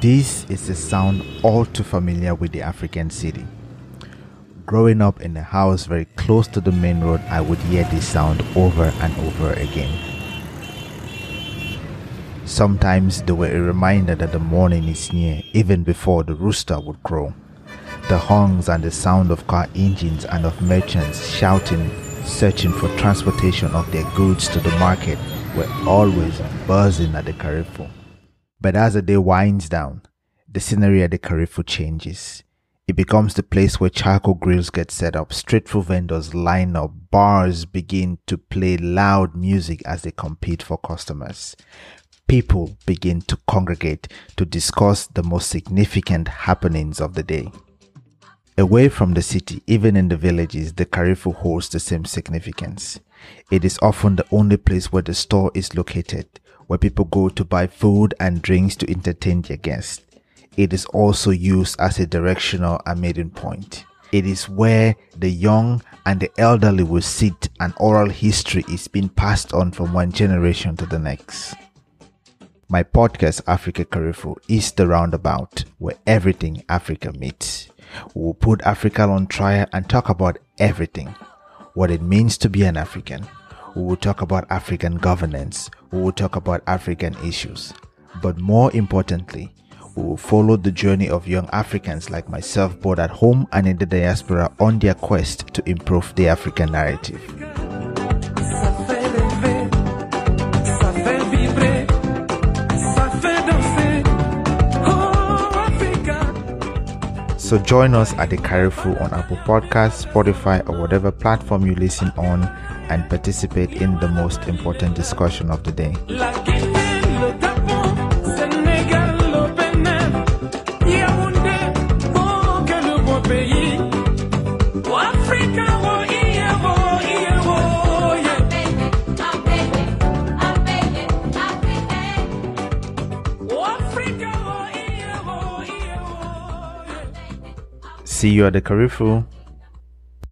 This is a sound all too familiar with the African city. Growing up in a house very close to the main road, I would hear this sound over and over again. Sometimes they were a reminder that the morning is near, even before the rooster would crow. The honks and the sound of car engines and of merchants shouting, searching for transportation of their goods to the market were always buzzing at the Carrefour. But as the day winds down, the scenery at the Carrefour changes. It becomes the place where charcoal grills get set up, street food vendors line up, bars begin to play loud music as they compete for customers. People begin to congregate to discuss the most significant happenings of the day. Away from the city, even in the villages, the Carrefour holds the same significance. It is often the only place where the store is located, where people go to buy food and drinks to entertain their guests. It is also used as a directional and meeting point. It is where the young and the elderly will sit and oral history is being passed on from one generation to the next. My podcast, Africa Carrefour, is the roundabout where everything Africa meets. We will put Africa on trial and talk about everything what it means to be an African, we will talk about African governance. We will talk about African issues. But more importantly, we will follow the journey of young Africans like myself, both at home and in the diaspora, on their quest to improve the African narrative. So join us at the Carrefour on Apple Podcasts, Spotify, or whatever platform you listen on and participate in the most important discussion of the day. See you at the Carrefour.